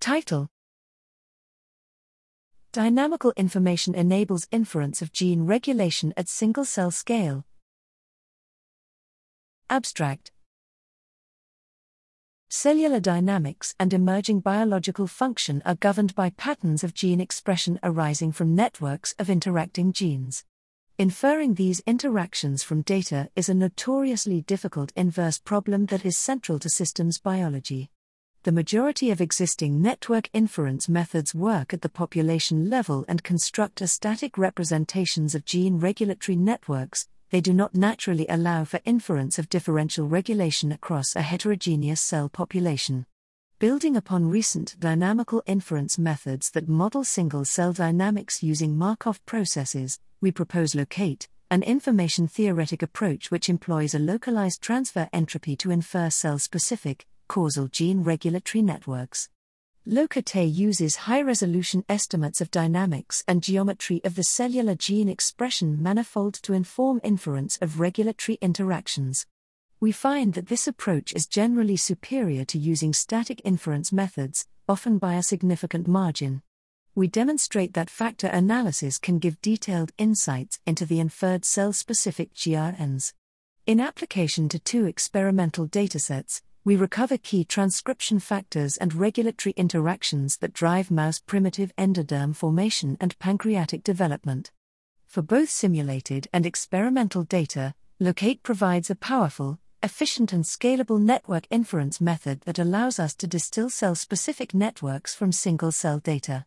Title Dynamical information enables inference of gene regulation at single cell scale. Abstract Cellular dynamics and emerging biological function are governed by patterns of gene expression arising from networks of interacting genes. Inferring these interactions from data is a notoriously difficult inverse problem that is central to systems biology. The majority of existing network inference methods work at the population level and construct static representations of gene regulatory networks, they do not naturally allow for inference of differential regulation across a heterogeneous cell population. Building upon recent dynamical inference methods that model single cell dynamics using Markov processes, we propose locaTE, an information theoretic approach which employs a localized transfer entropy to infer cell specific, causal gene regulatory networks. LocaTE uses high resolution estimates of dynamics and geometry of the cellular gene expression manifold to inform inference of regulatory interactions. We find that this approach is generally superior to using static inference methods, often by a significant margin we demonstrate that factor analysis can give detailed insights into the inferred cell specific GRNs. In application to two experimental datasets, we recover key transcription factors and regulatory interactions that drive mouse primitive endoderm formation and pancreatic development. For both simulated and experimental data, locaTE provides a powerful, efficient, and scalable network inference method that allows us to distill cell specific networks from single cell data.